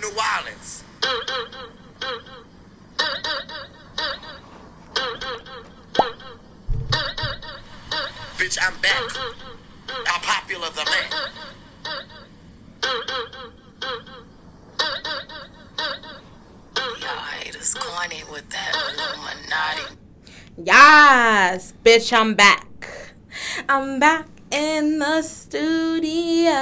New Orleans. Bitch, I'm back. How popular the man. Y'all haters corny with that Illuminati. Yes, bitch, I'm back. I'm back in the studio.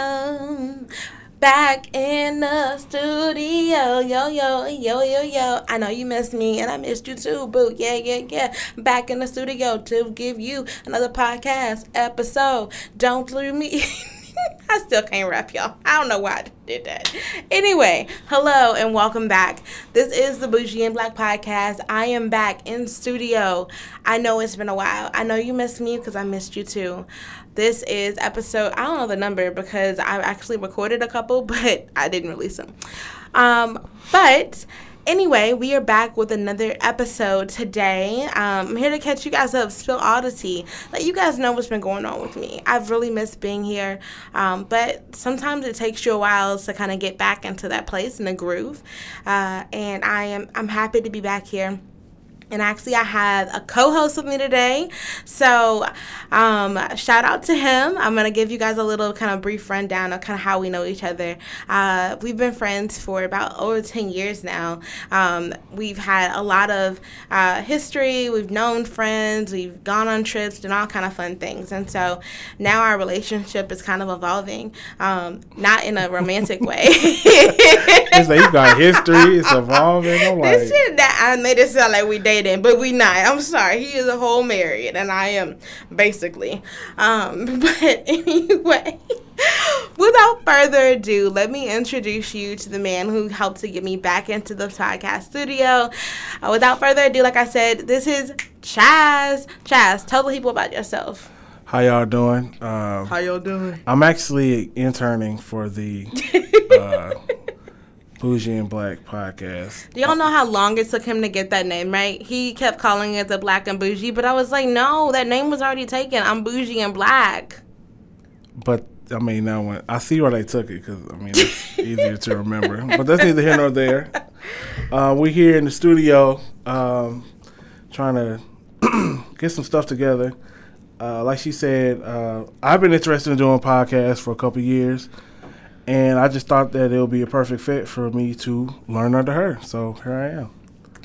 Back in the studio. Yo, yo, yo, yo, yo. I know you missed me and I missed you too, boo. Yeah, yeah, yeah. Back in the studio to give you another podcast episode. Don't leave me. I still can't rap, y'all. I don't know why I did that. Anyway, hello and welcome back. This is the Bougie and Black podcast. I am back in studio. I know it's been a while. I know you missed me because I missed you too. This is episode, I don't know the number because I actually recorded a couple, but I didn't release them. Um, but Anyway, we are back with another episode today. Um, I'm here to catch you guys up, spill all the tea, let you guys know what's been going on with me. I've really missed being here, um, but sometimes it takes you a while to kind of get back into that place in the groove. Uh, and I am I'm happy to be back here. And actually, I have a co host with me today. So, um, shout out to him. I'm going to give you guys a little kind of brief rundown of kind of how we know each other. Uh, we've been friends for about over 10 years now. Um, we've had a lot of uh, history. We've known friends. We've gone on trips and all kind of fun things. And so now our relationship is kind of evolving, um, not in a romantic way. It's like you got history. It's evolving. I'm like, This shit that I made it sound like we dating, but we not. I'm sorry. He is a whole married, and I am basically. Um, but anyway, without further ado, let me introduce you to the man who helped to get me back into the podcast studio. Uh, without further ado, like I said, this is Chaz. Chaz, tell the people about yourself. how y'all doing? Um, How y'all doing? I'm actually interning for the uh, Bougie and Black podcast. Do y'all know how long it took him to get that name right? He kept calling it the Black and Bougie, but I was like, no, that name was already taken. I'm Bougie and Black. But I mean, now when I see where they took it, because I mean, it's easier to remember. But that's neither here nor there. Uh, we're here in the studio, um, trying to get some stuff together. Uh, like she said, uh, I've been interested in doing podcasts for a couple years, and I just thought that it would be a perfect fit for me to learn under her. So here I am.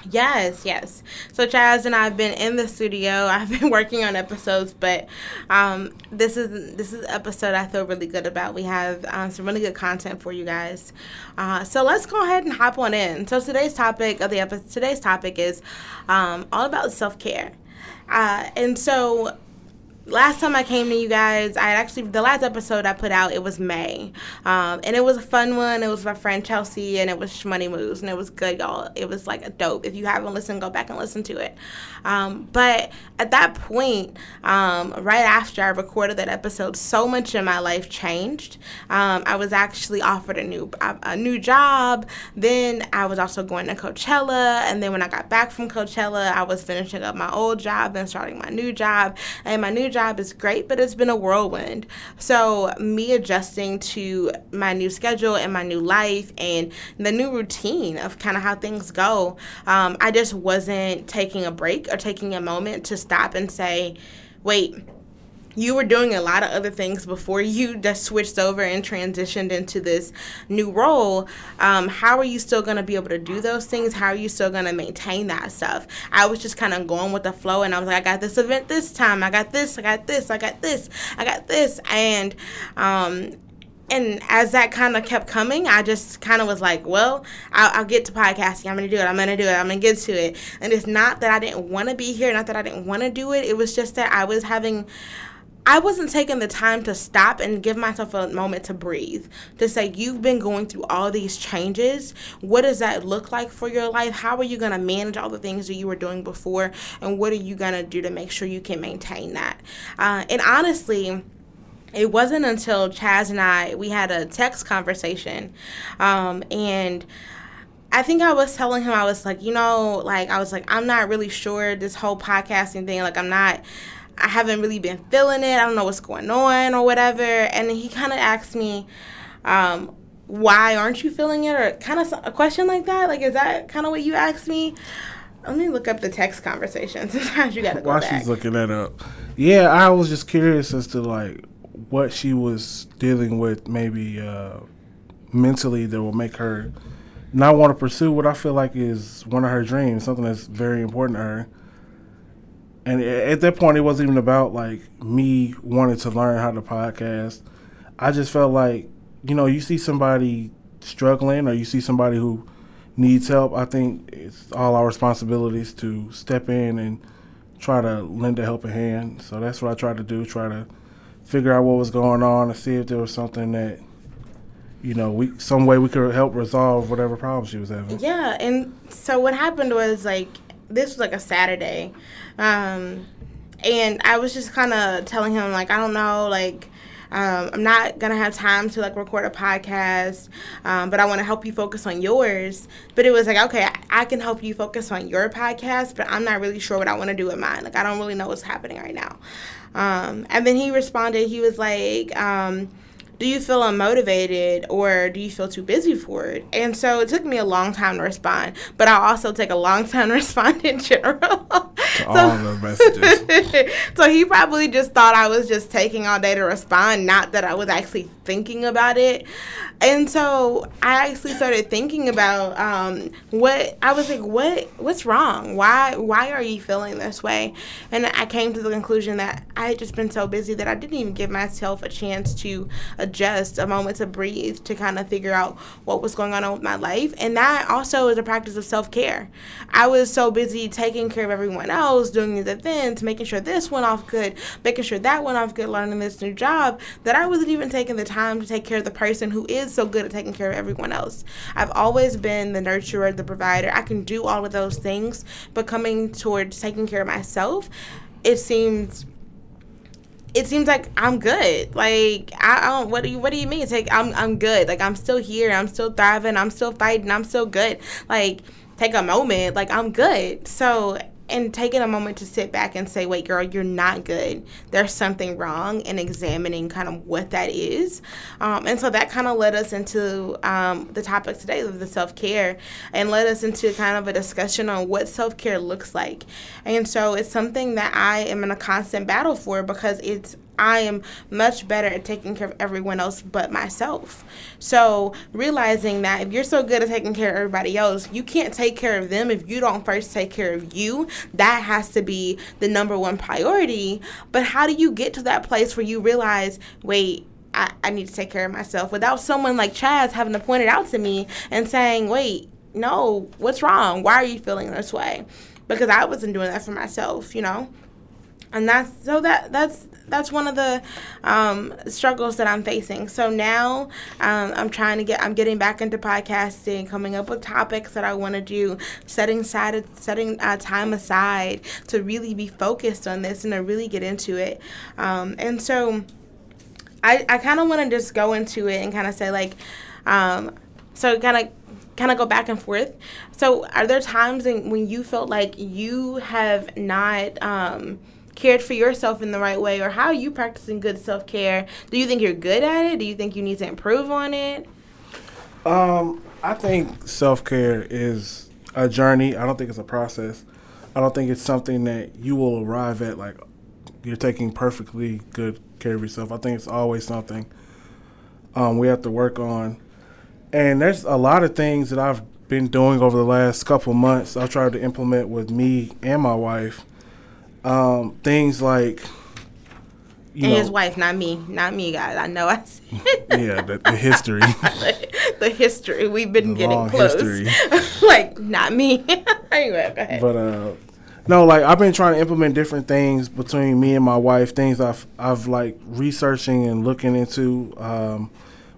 Yes, yes. So Chaz and I have been in the studio. I've been working on episodes, but um, this is this is episode I feel really good about. We have um, some really good content for you guys. Uh, so let's go ahead and hop on in. So today's topic of the episode, today's topic is um, all about self care, uh, and so last time I came to you guys, I actually the last episode I put out it was May, um, and it was a fun one. It was my friend Chelsea, and it was Money Moves, and it was good, y'all. It was like a dope. If you haven't listened, go back and listen to it. Um, but at that point, um, right after I recorded that episode, so much in my life changed. Um, I was actually offered a new a, a new job. Then I was also going to Coachella, and then when I got back from Coachella, I was finishing up my old job and starting my new job. And my new job is great, but it's been a whirlwind. So me adjusting to my new schedule and my new life and the new routine of kind of how things go, um, I just wasn't taking a break or taking a moment to stop and say, wait you were doing a lot of other things before you just switched over and transitioned into this new role. Um, how are you still going to be able to do those things? How are you still going to maintain that stuff? I was just kind of going with the flow, and I was like, I got this event this time. I got this. I got this. I got this. I got this. And um, and as that kind of kept coming, I just kind of was like, well, I'll, I'll, get to podcasting. I'm going to do it. I'm going to do it. I'm going to get to it. And it's not that I didn't want to be here, not that I didn't want to do it. It was just that I was having. I wasn't taking the time to stop and give myself a moment to breathe. To say, you've been going through all these changes. What does that look like for your life? How are you going to manage all the things that you were doing before? And what are you going to do to make sure you can maintain that? Uh, and honestly, it wasn't until Chaz and I we had a text conversation, um, and I think I was telling him I was like, you know, like I was like, I'm not really sure this whole podcasting thing. Like I'm not. I haven't really been feeling it. I don't know what's going on or whatever. And he kind of asked me, um, why aren't you feeling it or kind of a question like that like is that kind of what you asked me let me look up the text conversation sometimes you gotta go While back she's looking that up, yeah, I was just curious as to like what she was dealing with, maybe uh, mentally, that will make her not want to pursue what I feel like is one of her dreams, something that's very important to her. And at that point, it wasn't even about like me wanting to learn how to podcast. I just felt like, you know, you see somebody struggling or you see somebody who needs help. I think it's all our responsibilities to step in and try to lend a helping hand. So that's what I tried to do. Try to figure out what was going on and see if there was something that, you know, we some way we could help resolve whatever problem she was having. Yeah, and so what happened was like this was like a Saturday, um, and I was just kind of telling him like I don't know like. Um, I'm not gonna have time to like record a podcast, um, but I want to help you focus on yours. But it was like, okay, I, I can help you focus on your podcast, but I'm not really sure what I want to do with mine. Like, I don't really know what's happening right now. Um, and then he responded. He was like, um, do you feel unmotivated or do you feel too busy for it? And so it took me a long time to respond, but I also take a long time to respond in general. To all the messages. so he probably just thought I was just taking all day to respond, not that I was actually thinking about it. And so I actually started thinking about um, what I was like, what what's wrong? Why why are you feeling this way? And I came to the conclusion that I had just been so busy that I didn't even give myself a chance to adjust, a moment to breathe, to kind of figure out what was going on with my life. And that also is a practice of self care. I was so busy taking care of everyone else, doing these events, making sure this went off good, making sure that went off good, learning this new job, that I wasn't even taking the time to take care of the person who is so good at taking care of everyone else. I've always been the nurturer, the provider. I can do all of those things, but coming towards taking care of myself, it seems it seems like I'm good. Like I, I don't. What do you What do you mean? It's like I'm I'm good. Like I'm still here. I'm still thriving. I'm still fighting. I'm still good. Like take a moment. Like I'm good. So and taking a moment to sit back and say, wait, girl, you're not good. There's something wrong, and examining kind of what that is. Um, and so that kind of led us into um, the topic today of the self care and led us into kind of a discussion on what self care looks like. And so it's something that I am in a constant battle for because it's I am much better at taking care of everyone else but myself. So, realizing that if you're so good at taking care of everybody else, you can't take care of them if you don't first take care of you. That has to be the number one priority. But how do you get to that place where you realize, wait, I, I need to take care of myself without someone like Chaz having to point it out to me and saying, wait, no, what's wrong? Why are you feeling this way? Because I wasn't doing that for myself, you know? and that's so that that's that's one of the um, struggles that I'm facing. So now um, I'm trying to get I'm getting back into podcasting, coming up with topics that I want to do, setting side setting uh, time aside to really be focused on this and to really get into it. Um, and so I I kind of want to just go into it and kind of say like, um, so kind of kind of go back and forth. So are there times in, when you felt like you have not um, cared for yourself in the right way or how are you practicing good self-care do you think you're good at it do you think you need to improve on it Um, I think self care is a journey. I don't think it's a process. I don't think it's something that you will arrive at like you're taking perfectly good care of yourself. I think it's always something um, we have to work on. And there's a lot of things that I've been doing over the last couple months. I've tried to implement with me and my wife. Um, things like you and know, his wife not me not me guys i know i yeah, the, the history. the history we've been The getting long close history. like not me anyway go ahead But uh, no, like I've been trying to implement different things between me and my wife. Things I've I've like researching and looking into. Um,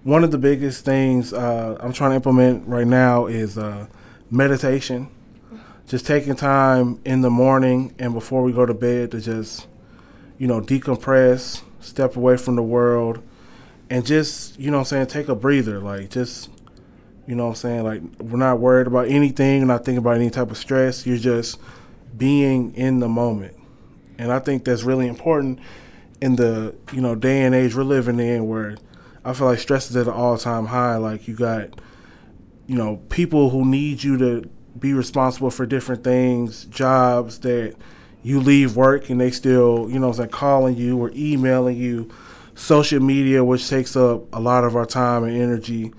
one of the biggest things uh, I'm trying to implement right now is uh, meditation. Just taking time in the morning and before we go to bed to just, you know, decompress, step away from the world, and just, you know what I'm saying, take a breather. Like, just, you know I'm saying? Like, we're not worried about anything, not thinking about any type of stress. You're just being in the moment. And I think that's really important in the, you know, day and age we're living in where I feel like stress is at an all time high. Like you got, you know, people who need you to be responsible for different things, jobs that you leave work and they still, you know, I'm saying, calling you or emailing you, social media, which takes up a lot of our time and energy.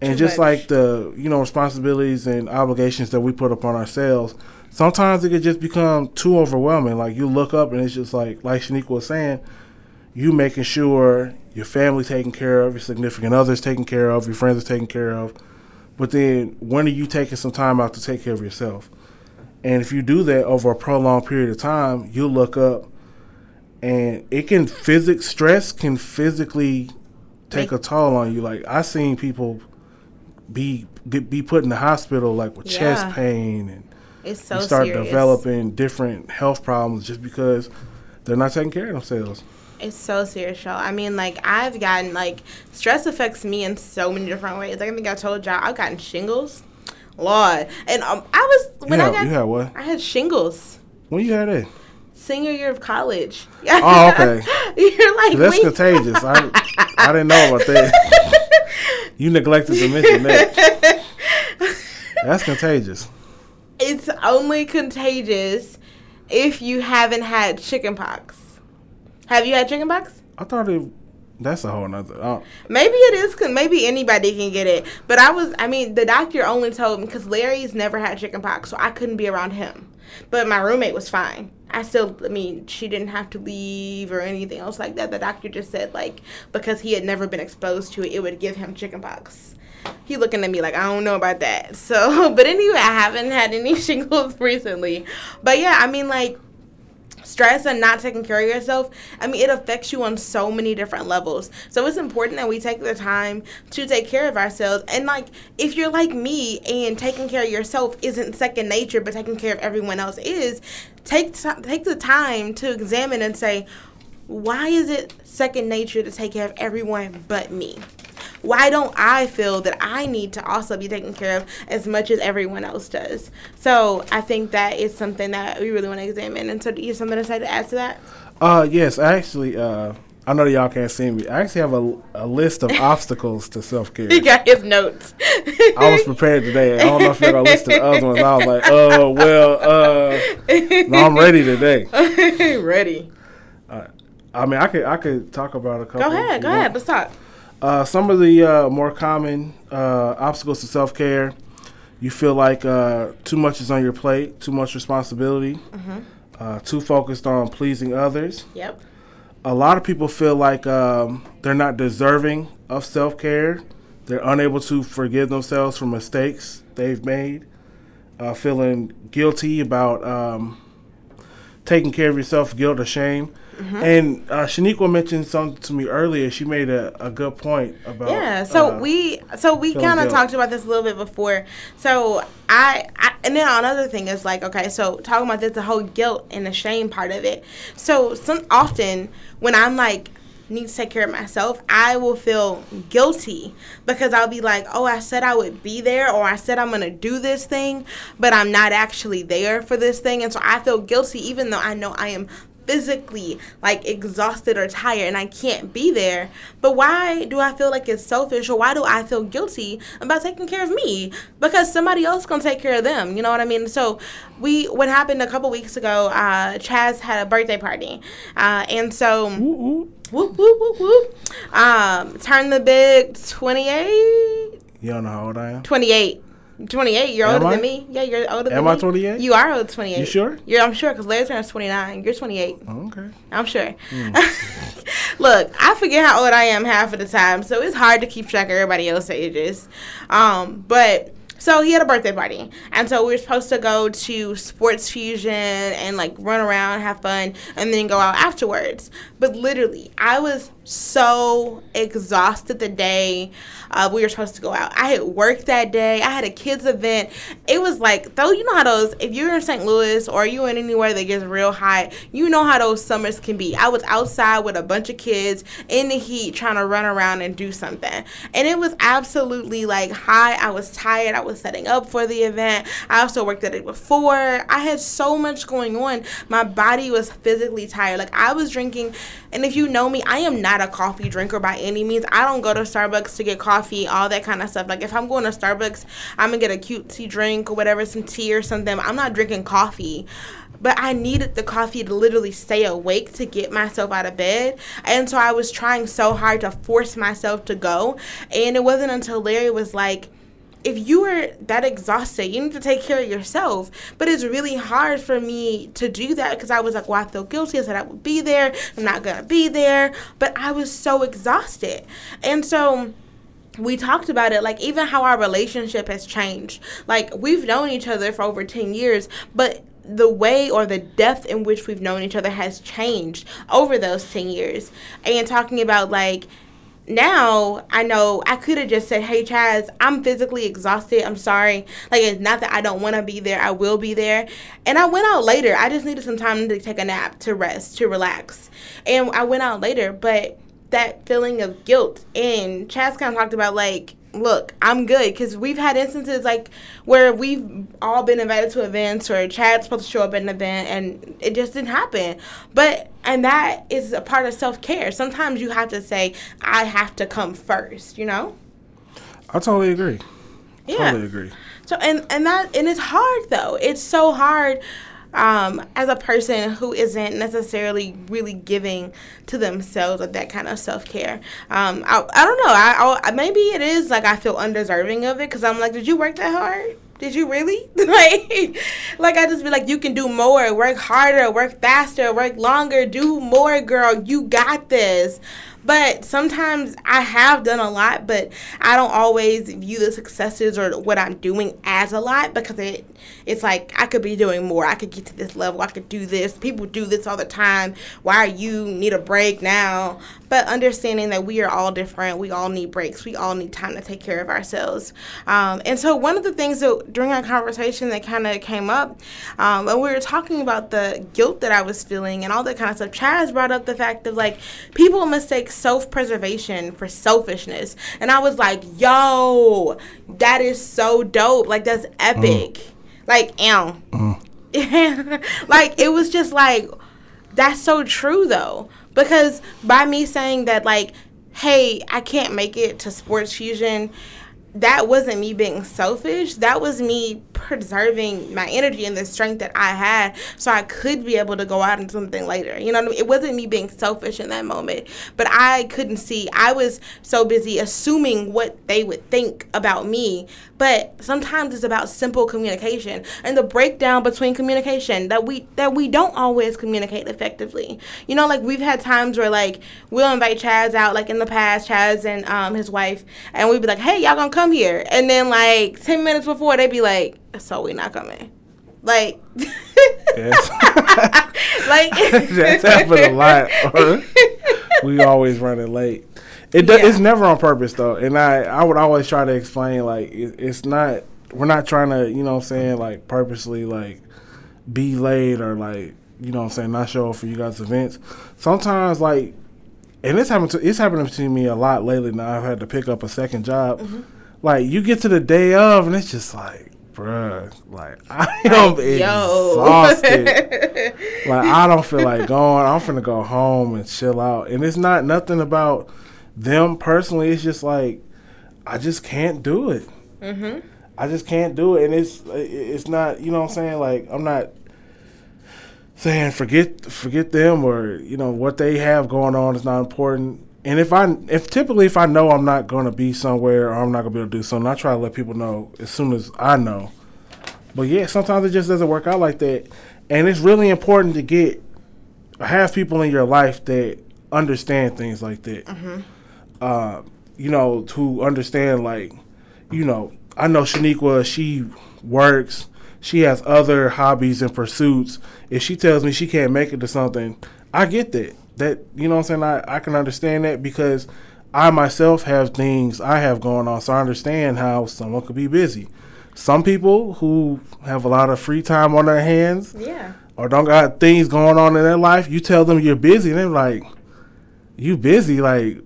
And Too just much. like the, you know, responsibilities and obligations that we put upon ourselves, sometimes it could just become too overwhelming. Like you look up and it's just like, like Shaniqua was saying, you making sure your family taken care of, your significant others taken care of, your friends are taken care of. But then when are you taking some time out to take care of yourself? And if you do that over a prolonged period of time, you'll look up and it can physic stress can physically take a toll on you. Like I seen people be get, be put in the hospital like with Yeah. chest pain and It's so you start serious. developing different health problems just because they're not taking care of themselves. It's so serious, y'all. I mean, like I've gotten like stress affects me in so many different ways. Like I think I told y'all I've gotten shingles, Lord, and um, I was when I got you had what? I had shingles When you had it? senior year of college. Oh, okay. You're like That's wait. contagious. I I didn't know about that. You neglected to mention that. That's contagious. it's only contagious if you haven't had chickenpox. Have you had chickenpox? I thought it. That's a whole nother. Uh, Maybe it is. Cause maybe anybody can get it. But I was. I mean, the doctor only told me because Larry's never had chickenpox, so I couldn't be around him. But my roommate was fine. I still. I mean, she didn't have to leave or anything else like that. The doctor just said like because he had never been exposed to it, it would give him chickenpox. He looking at me like I don't know about that. So, but anyway, I haven't had any shingles recently. But yeah, I mean like stress and not taking care of yourself, I mean, it affects you on so many different levels. So it's important that we take the time to take care of ourselves. And like, if you're like me and taking care of yourself isn't second nature, but taking care of everyone else is, take t- take the time to examine and say, why is it second nature to take care of everyone but me? Why don't I feel that I need to also be taken care of as much as everyone else does? So I think that is something that we really want to examine. And so, do you have something to say to add to that? uh yes, I actually. Uh, I know y'all can't see me. I actually have a, a list of obstacles to self care. He got his notes. I was prepared today. I don't know if you're gonna list the other ones. I was like, oh well, uh, no, I'm ready today. Ready. I mean, I could I could talk about a couple. Go ahead. Go ahead. Let's talk. Uh, some of the uh, more common uh, obstacles to self care. You feel like uh, too much is on your plate, too much responsibility, Mm-hmm. uh, too focused on pleasing others. Yep. A lot of people feel like um, they're not deserving of self care. They're unable to forgive themselves for mistakes they've made. Uh, feeling guilty about um, taking care of yourself, guilt or shame. Mm-hmm. And uh, Shaniqua mentioned something to me earlier. She made a, a good point about Yeah, so uh, we so we kind of talked about this a little bit before. So I, I and then another thing is like okay, so talking about this the whole guilt and the shame part of it. So some often when I'm like need to take care of myself, I will feel guilty because I'll be like, "Oh, I said I would be there or I said I'm going to do this thing, but I'm not actually there for this thing." And so I feel guilty even though I know I am physically like exhausted or tired and I can't be there. But why do I feel like it's selfish or why do I feel guilty about taking care of me? Because somebody else gonna take care of them. You know what I mean? So we what happened a couple weeks ago, uh Chaz had a birthday party. Uh and so Ooh, ooh. whoop whoop whoop whoop. Um turned the big 28 You don't know how old I am. 28. 28. You're Am older I? than me. Yeah, you're older than me. Am me. I 28? You are older than 28. You sure? You're, I'm sure because Larry turns 29. You're 28. Oh, okay. I'm sure. Hmm. Look, I forget how old I am half of the time, so it's hard to keep track of everybody else's ages. Um, but so he had a birthday party, and so we were supposed to go to Sports Fusion and like run around, have fun, and then go out afterwards. But literally, I was so exhausted the day uh, we were supposed to go out. I had worked that day. I had a kids event. It was like though you know how those if you're in St. Louis or you in anywhere that gets real hot, you know how those summers can be. I was outside with a bunch of kids in the heat trying to run around and do something. And it was absolutely like high. I was tired. I was setting up for the event. I also worked at it before. I had so much going on. My body was physically tired. Like I was drinking and if you know me, I am not not a coffee drinker by any means. I don't go to Starbucks to get coffee, all that kind of stuff. Like if I'm going to Starbucks, I'm gonna get a cutesy drink or whatever, some tea or something. I'm not drinking coffee but I needed the coffee to literally stay awake to get myself out of bed. And so I was trying so hard to force myself to go. And it wasn't until Larry was like, if you are that exhausted, you need to take care of yourself. But it's really hard for me to do that because I was like, well, I feel guilty. I said I would be there. I'm not going to be there. But I was so exhausted. And so we talked about it like even how our relationship has changed like we've known each other for over 10 years but the way or the depth in which we've known each other has changed over those 10 years. And talking about like, now I know I could have just said, Hey Chaz, I'm physically exhausted. I'm sorry. Like, it's not that I don't want to be there. I will be there. And I went out later. I just needed some time to take a nap, to rest, to relax. And I went out later. But that feeling of guilt, and Chaz kind of talked about like, look, I'm good because we've had instances like where we've all been invited to events or Chaz's supposed to show up at an event and it just didn't happen. But and that is a part of self care. Sometimes you have to say, I have to come first, you know? I totally agree. Yeah. Totally agree. So and and that and it's hard though. It's so hard um, as a person who isn't necessarily really giving to themselves with that kind of self care. Um, I, I don't know. I, I maybe it is like I feel undeserving of it because I'm like, did you work that hard? Did you really? like, like I just be like, you can do more, work harder, work faster, work longer, do more, girl. You got this. But sometimes I have done a lot, but I don't always view the successes or what I'm doing as a lot because it it's like I could be doing more. I could get to this level. I could do this. People do this all the time. Why are you need a break now? But understanding that we are all different. We all need breaks. We all need time to take care of ourselves. Um, and so one of the things that during our conversation that kind of came up, um, and we were talking about the guilt that I was feeling and all that kind of stuff. Chaz brought up the fact of like people mistake self preservation for selfishness. And I was like, yo, that is so dope. Like, that's epic. Mm. Like, ow. Mm. like, it was just like, that's so true though. Because by me saying that, like, hey, I can't make it to Sports Fusion that wasn't me being selfish. That was me preserving my energy and the strength that I had so I could be able to go out and something later. You know I mean? It wasn't me being selfish in that moment, but I couldn't see. I was so busy assuming what they would think about me. But sometimes it's about simple communication and the breakdown between communication that we that we don't always communicate effectively. You know, like we've had times where like we'll invite Chaz out, like in the past, Chaz and um, his wife, and we'd be like, "Hey, y'all gonna come?" come here. And then like ten minutes before they'd be like, so we not coming. Like yes. like that's happened a lot. we always running late. It do, yeah. it's never on purpose though, and I I would always try to explain like it, it's not we're not trying to you know what I'm saying like purposely like be late or like you know what I'm saying not show up for you guys events. Sometimes like and it's happened to it's happening to me a lot lately now. I've had to pick up a second job. Mm-hmm like you get to the day of and it's just like, bruh, like I am exhausted. like I don't feel like going. I'm finna go home and chill out. And it's not nothing about them personally. It's just like I just can't do it. Mm-hmm. I just can't do it, and it's it's not. You know what I'm saying? Like I'm not saying forget forget them or you know what they have going on is not important and if I if typically if I know I'm not going to be somewhere or I'm not going to be able to do something, I try to let people know as soon as I know. But yeah, sometimes it just doesn't work out like that, and it's really important to get have people in your life that understand things like that. Mm-hmm. Uh, you know, to understand like, you know, I know Shaniqua. She works. She has other hobbies and pursuits. If she tells me she can't make it to something, I get that that you know what I'm saying I, I can understand that because I myself have things I have going on so I understand how someone could be busy. Some people who have a lot of free time on their hands yeah. or don't got things going on in their life, you tell them you're busy and they're like, You busy? Like,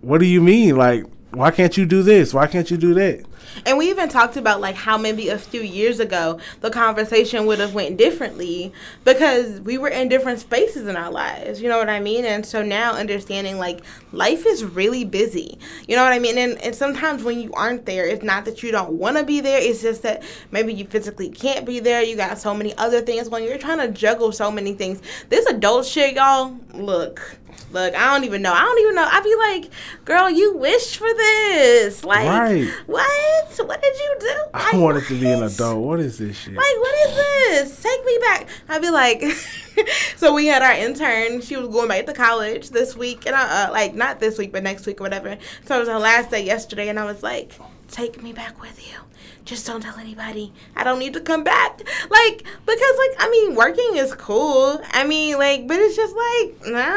what do you mean? Like why can't you do this? Why can't you do that? And we even talked about like how maybe a few years ago the conversation would have went differently because we were in different spaces in our lives. You know what I mean? And so now understanding like life is really busy. You know what I mean? And and sometimes when you aren't there, it's not that you don't want to be there. It's just that maybe you physically can't be there. You got so many other things going. You're trying to juggle so many things. This adult shit, y'all. Look. Look, I don't even know. I don't even know. I'd be like, girl, you wished for this. Like, Right. what? What did you do? I Like, wanted to be an adult. What is this shit? Like, what is this? Take me back. I'd be like, so we had our intern. She was going back to college this week, and I, uh, like not this week, but next week or whatever. So it was her last day yesterday, and I was like, take me back with you. Just don't tell anybody. I don't need to come back. Like, because like I mean, working is cool. I mean, like, but it's just like, nah.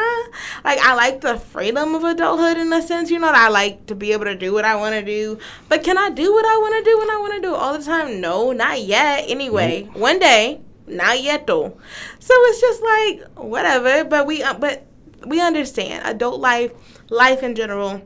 Like I like the freedom of adulthood in a sense, you know. I like to be able to do what I want to do. But can I do what I want to do when I want to do it all the time? No, not yet. Anyway, one day, not yet though. So it's just like whatever. But we, uh, but we understand adult life, life in general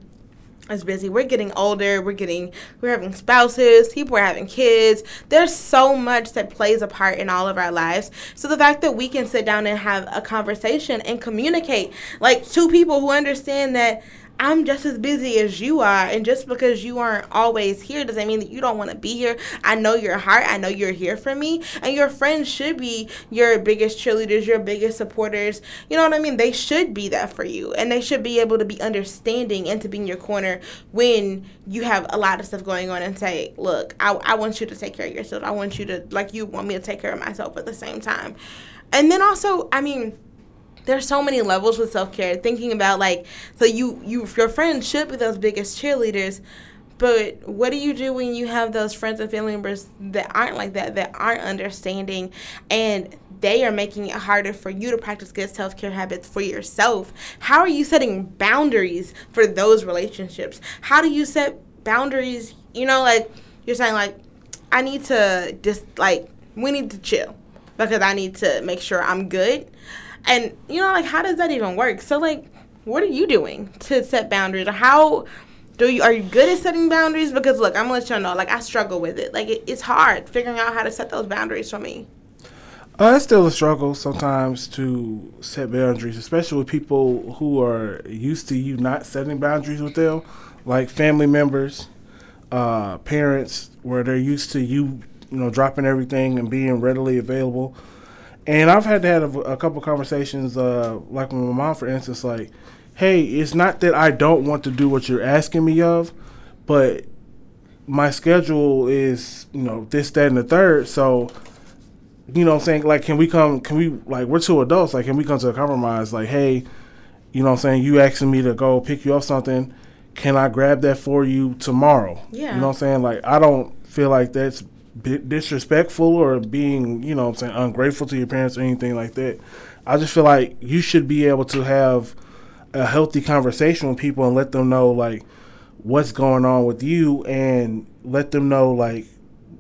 is busy. We're getting older. We're getting we're having spouses. People are having kids. There's so much that plays a part in all of our lives. So the fact that we can sit down and have a conversation and communicate like two people who understand that I'm just as busy as you are, and just because you aren't always here doesn't mean that you don't want to be here. I know your heart. I know you're here for me, and your friends should be your biggest cheerleaders, your biggest supporters. You know what I mean? They should be that for you, and they should be able to be understanding and to be in your corner when you have a lot of stuff going on, and say, "Look, I, I want you to take care of yourself. I want you to like you want me to take care of myself at the same time." And then also, I mean there's so many levels with self-care. Thinking about like so you you your friends should be those biggest cheerleaders but what do you do when you have those friends and family members that aren't like that that aren't understanding and they are making it harder for you to practice good self-care habits for yourself? How are you setting boundaries for those relationships? How do you set boundaries? You know like you're saying like i need to just like we need to chill because i need to make sure i'm good and you know, like how does that even work? So like what are you doing to set boundaries? How do you are you good at setting boundaries? Because look, I'm gonna let y'all know, like I struggle with it. Like it, it's hard figuring out how to set those boundaries for me. Uh, it's still a struggle sometimes to set boundaries, especially with people who are used to you not setting boundaries with them, like family members, uh, parents, where they're used to you, you know, dropping everything and being readily available. And I've had to have a, a couple conversations, uh, like with my mom, for instance, like, hey, it's not that I don't want to do what you're asking me of, but my schedule is, you know, this, that, and the third. So, you know what I'm saying? Like, can we come, can we, like, we're two adults. Like, can we come to a compromise? Like, hey, you know what I'm saying? You asking me to go pick you up something. Can I grab that for you tomorrow? Yeah. You know what I'm saying? Like, I don't feel like that's disrespectful or being, you know I'm saying, ungrateful to your parents or anything like that. I just feel like you should be able to have a healthy conversation with people and let them know, like, what's going on with you and let them know, like,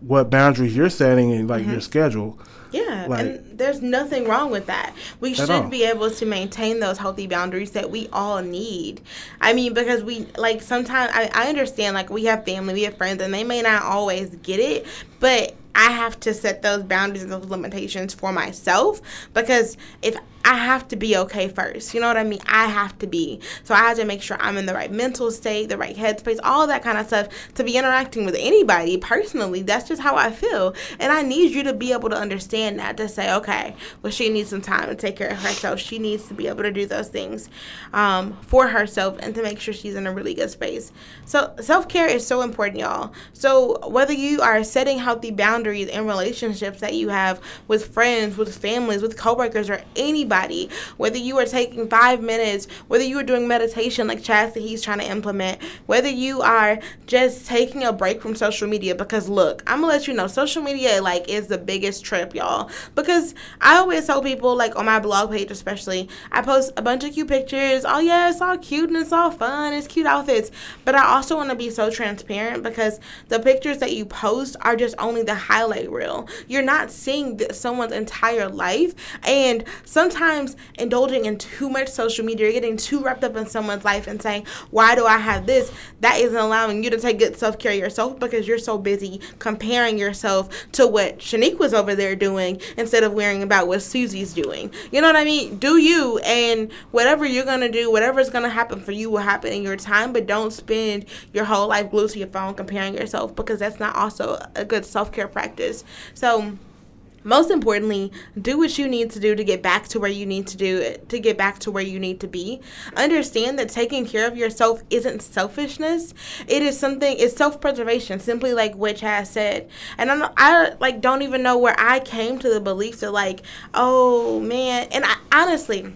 what boundaries you're setting mm-hmm. and, like, your schedule. Yeah, Like- and there's nothing wrong with that. We should all. be able to maintain those healthy boundaries that we all need. I mean, because we like sometimes I, I understand like we have family, we have friends, and they may not always get it, but I have to set those boundaries and those limitations for myself because if I have to be okay first, you know what I mean? I have to be. So I have to make sure I'm in the right mental state, the right headspace, all that kind of stuff to be interacting with anybody personally. That's just how I feel. And I need you to be able to understand that to say, okay, well, she needs some time to take care of herself. She needs to be able to do those things um, for herself and to make sure she's in a really good space. So self care is so important, y'all. So whether you are setting healthy boundaries in relationships that you have with friends, with families, with coworkers, or anybody, whether you are taking five minutes, whether you are doing meditation like Chaz said he's trying to implement, whether you are just taking a break from social media, because look, I'm gonna let you know, social media like is the biggest trip, y'all. Because I always tell people, like on my blog page especially, I post a bunch of cute pictures. Oh yeah, it's all cute and it's all fun, it's cute outfits. But I also want to be so transparent because the pictures that you post are just only the highlight reel. You're not seeing someone's entire life. And sometimes indulging in too much social media, you're getting too wrapped up in someone's life and saying, Why do I have this? That isn't allowing you to take good self care yourself because you're so busy comparing yourself to what Shanique was over there doing instead of worrying about what Susie's doing. You know what I mean? Do you and whatever you're gonna do, whatever's gonna happen for you will happen in your time, but don't spend your whole life glued to your phone comparing yourself because that's not also a good self care practice. So most importantly, do what you need to do to get back to where you need to do to get back to where you need to be. Understand that taking care of yourself isn't selfishness. It is something. It's self preservation. Simply like which has said. And I'm I like don't even know where I came to the belief that like oh man. And I honestly.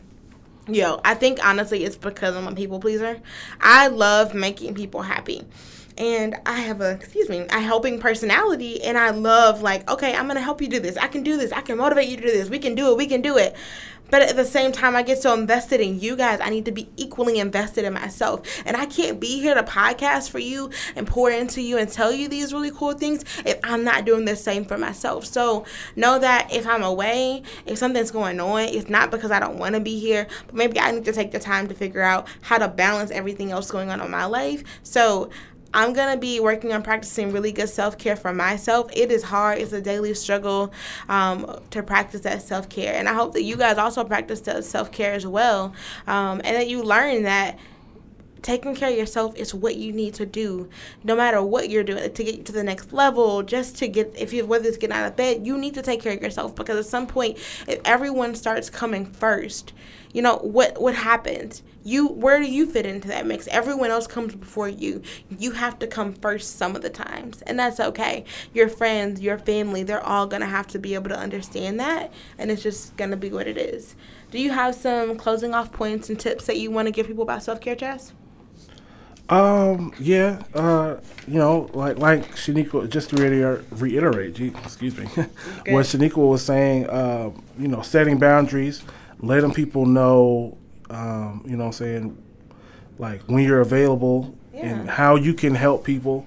Yo, I think honestly it's because I'm a people pleaser. I love making people happy and I have a excuse me, a helping personality and I love like, okay, I'm gonna help you do this. I can do this, I can motivate you to do this, we can do it, we can do it. But at the same time, I get so invested in you guys. I need to be equally invested in myself. And I can't be here to podcast for you and pour into you and tell you these really cool things if I'm not doing the same for myself. So know that if I'm away, if something's going on, it's not because I don't want to be here, but maybe I need to take the time to figure out how to balance everything else going on in my life. So I'm going to be working on practicing really good self care for myself. It is hard, it's a daily struggle um, to practice that self care. And I hope that you guys also practice that self care as well um, and that you learn that taking care of yourself is what you need to do no matter what you're doing to get to the next level just to get if you whether it's getting out of bed you need to take care of yourself because at some point if everyone starts coming first you know what what happens you where do you fit into that mix? Everyone else comes before you. You have to come first some of the times and that's okay. Your friends your family they're all gonna have to be able to understand that and it's just gonna be what it is. Do you have some closing off points and tips that you want to give people about self-care Chaz? Um, yeah, uh, you know, like like Shaniqua, just to reiterate, reiterate gee, excuse me, what Shaniqua was saying, uh, you know, setting boundaries, letting people know, um, you know, what I'm saying, like when you're available and how you can help people.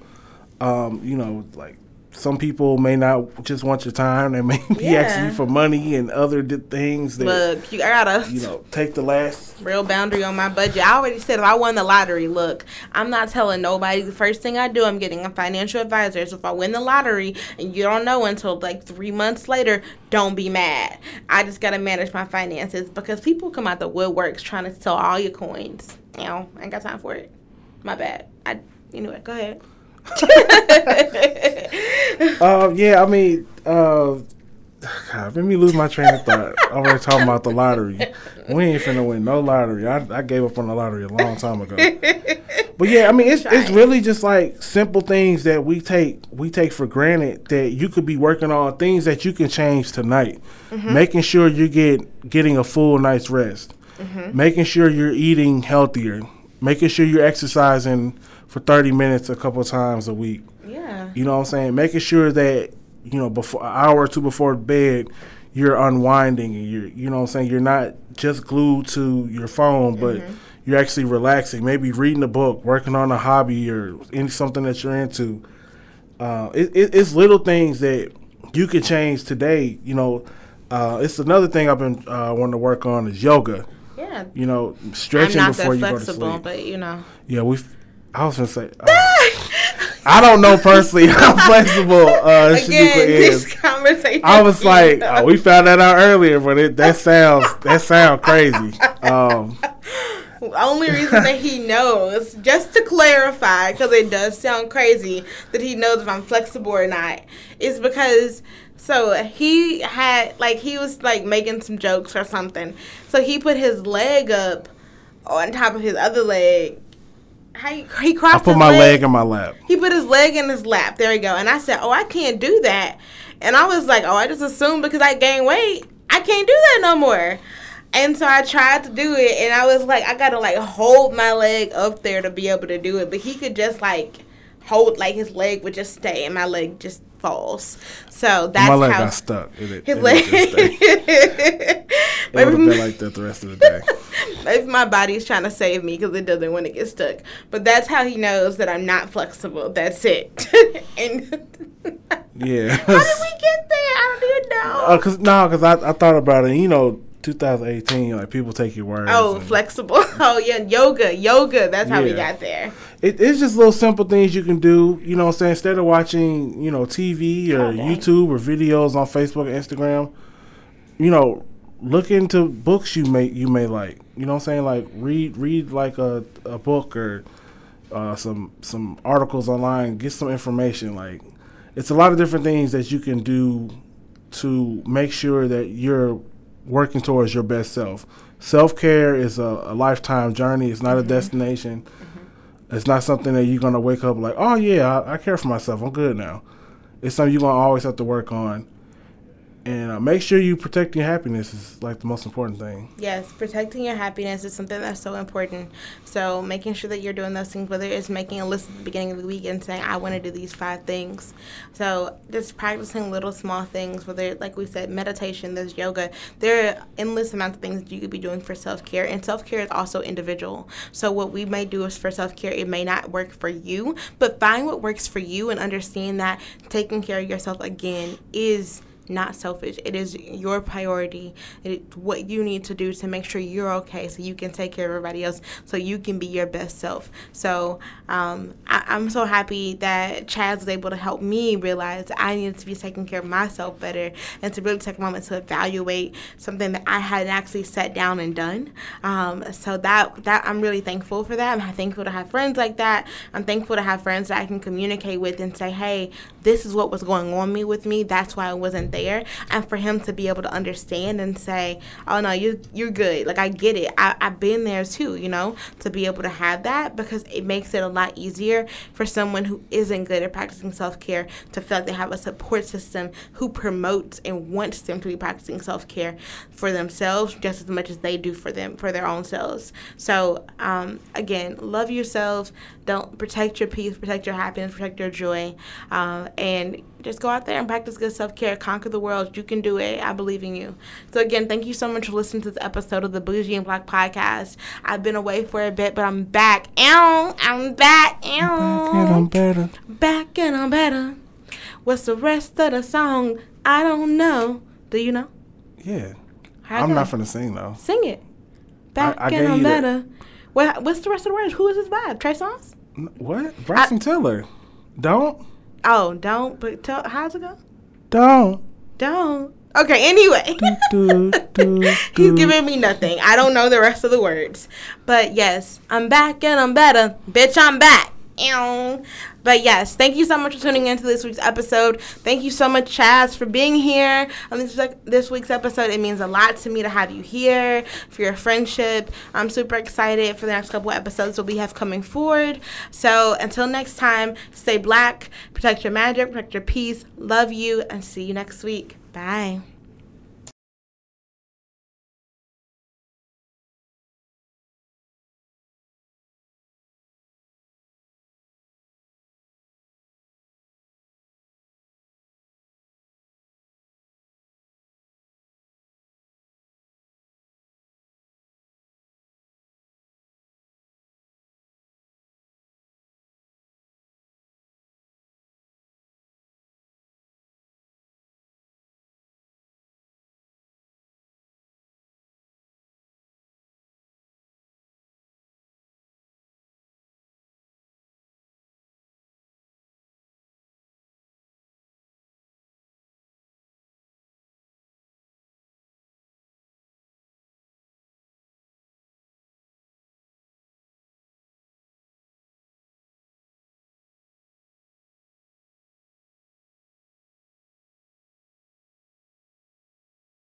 Um, you know, like some people may not just want your time; they may be asking you for money and other things that Look, you I gotta you know take the last real boundary on my budget. I already said if I won the lottery, look, I'm not telling nobody. The first thing I do, I'm getting a financial advisor. So if I win the lottery and you don't know until like three months later, don't be mad. I just gotta manage my finances because people come out the woodworks trying to sell all your coins. You know, I ain't got time for it. My bad. I anyway, go ahead. Uh, yeah, I mean, uh, God, let me lose my train of thought. I was talking about the lottery. We ain't finna win no lottery. I, I gave up on the lottery a long time ago. But yeah, I mean, it's it's really just like simple things that we take we take for granted that you could be working on things that you can change tonight. Making sure you get getting a full night's rest. Making sure you're eating healthier. Making sure you're exercising for 30 minutes a couple times a week. Yeah. You know what I'm saying? Making sure that you know before an hour or two before bed, you're unwinding and you're you know what I'm saying you're not just glued to your phone, but you're actually relaxing. Maybe reading a book, working on a hobby or any something that you're into. Uh, it, it, it's little things that you can change today. You know, uh, it's another thing I've been uh, wanting to work on is yoga. Yeah. You know, I'm stretching not before that you go to flexible, sleep. but you know. Yeah, we. I was gonna say. uh, I don't know personally how flexible uh, Again, is. I was like, uh, we found that out earlier, but it, that sounds that sound crazy. Um, only reason that he knows, just to clarify, because it does sound crazy that he knows if I'm flexible or not, is because so he had like he was like making some jokes or something. So he put his leg up on top of his other leg. How he, he crossed I put my leg in my lap. he put his leg in his lap. There we go. And I said, "Oh, I can't do that." And I was like, "Oh, I just assumed because I gained weight, I can't do that no more." And so I tried to do it, and I was like, I gotta like hold my leg up there to be able to do it. But he could just like hold, like his leg would just stay, and my leg just falls. So that's my leg how got stuck. It, it, his leg. It would have been like that the rest of the day. Maybe my body's trying to save me because it doesn't want to get stuck. But that's how he knows that I'm not flexible. That's it. and Yeah. How did we get there? I don't even know. Uh, cause no, cause I, I thought about it. You know, 2018, like people take your words. oh, flexible. Oh yeah, yoga, yoga. That's how we got there. it, it's just little simple things you can do. You know, what I'm saying instead of watching, you know, TV or Oh. YouTube or videos on Facebook Instagram, you know, look into books you may you may like. You know, what I'm saying like read read like a a book or uh, some some articles online. Get some information. Like it's a lot of different things that you can do to make sure that you're working towards your best self. Self care is a, a lifetime journey. It's not Mm-hmm. a destination. It's not something that you're gonna wake up like, oh yeah, I, I care for myself. I'm good now. It's something you're gonna always have to work on. And uh, make sure you protect your happiness is like the most important thing. Yes, protecting your happiness is something that's so important. So making sure that you're doing those things, whether it's making a list at the beginning of the week and saying, I want to do these five things. So just practicing little small things, whether like we said, meditation, there's yoga. There are endless amounts of things that you could be doing for self care. And self care is also individual. So what we may do is for self care, it may not work for you, but find what works for you and understand that taking care of yourself again is not selfish. It is your priority. It's what you need to do to make sure you're okay so you can take care of everybody else so you can be your best self. So um, I, I'm so happy that Chaz was able to help me realize I needed to be taking care of myself better and to really take a moment to evaluate something that I hadn't actually sat down and done. Um, so that that I'm really thankful for that. I'm thankful to have friends like that. I'm thankful to have friends that I can communicate with and say, hey, this is what was going on me with me. That's why I wasn't there. And for him to be able to understand and say, oh no, you you're good. Like I get it. I, I've been there too, you know, to be able to have that because it makes it a lot easier for someone who isn't good at practicing self care to feel like they have a support system who promotes and wants them to be practicing self care for themselves just as much as they do for them for their own selves. So um, again, love yourself. Don't protect your peace, protect your happiness, protect your joy, um, and just go out there and practice good self care. Conquer the world. You can do it. I believe in you. So again, thank you so much for listening to this episode of the Bougie and Black podcast. I've been away for a bit, but I'm back. Ow, I'm back. Ow, better. back and I'm better. What's the rest of the song? I don't know. Do you know? Yeah. How I'm not finna sing though. Sing it. Back I and I'm better. What, what's the rest of the words? Who is this by? Trey Songz? What? Bryson Tiller. Don't. Oh, don't. But tell, how's it go? Don't. Don't. Okay, anyway. Do, do, He's do. giving me nothing. I don't know the rest of the words. But yes, I'm back and I'm better. Bitch, I'm back. But yes, thank you so much for tuning into this week's episode. Thank you so much, Chaz, for being here on this, this week's episode. It means a lot to me to have you here for your friendship. I'm super excited for the next couple episodes that we have coming forward. So until next time, stay black, protect your magic, protect your peace. Love you, and see you next week. Bye.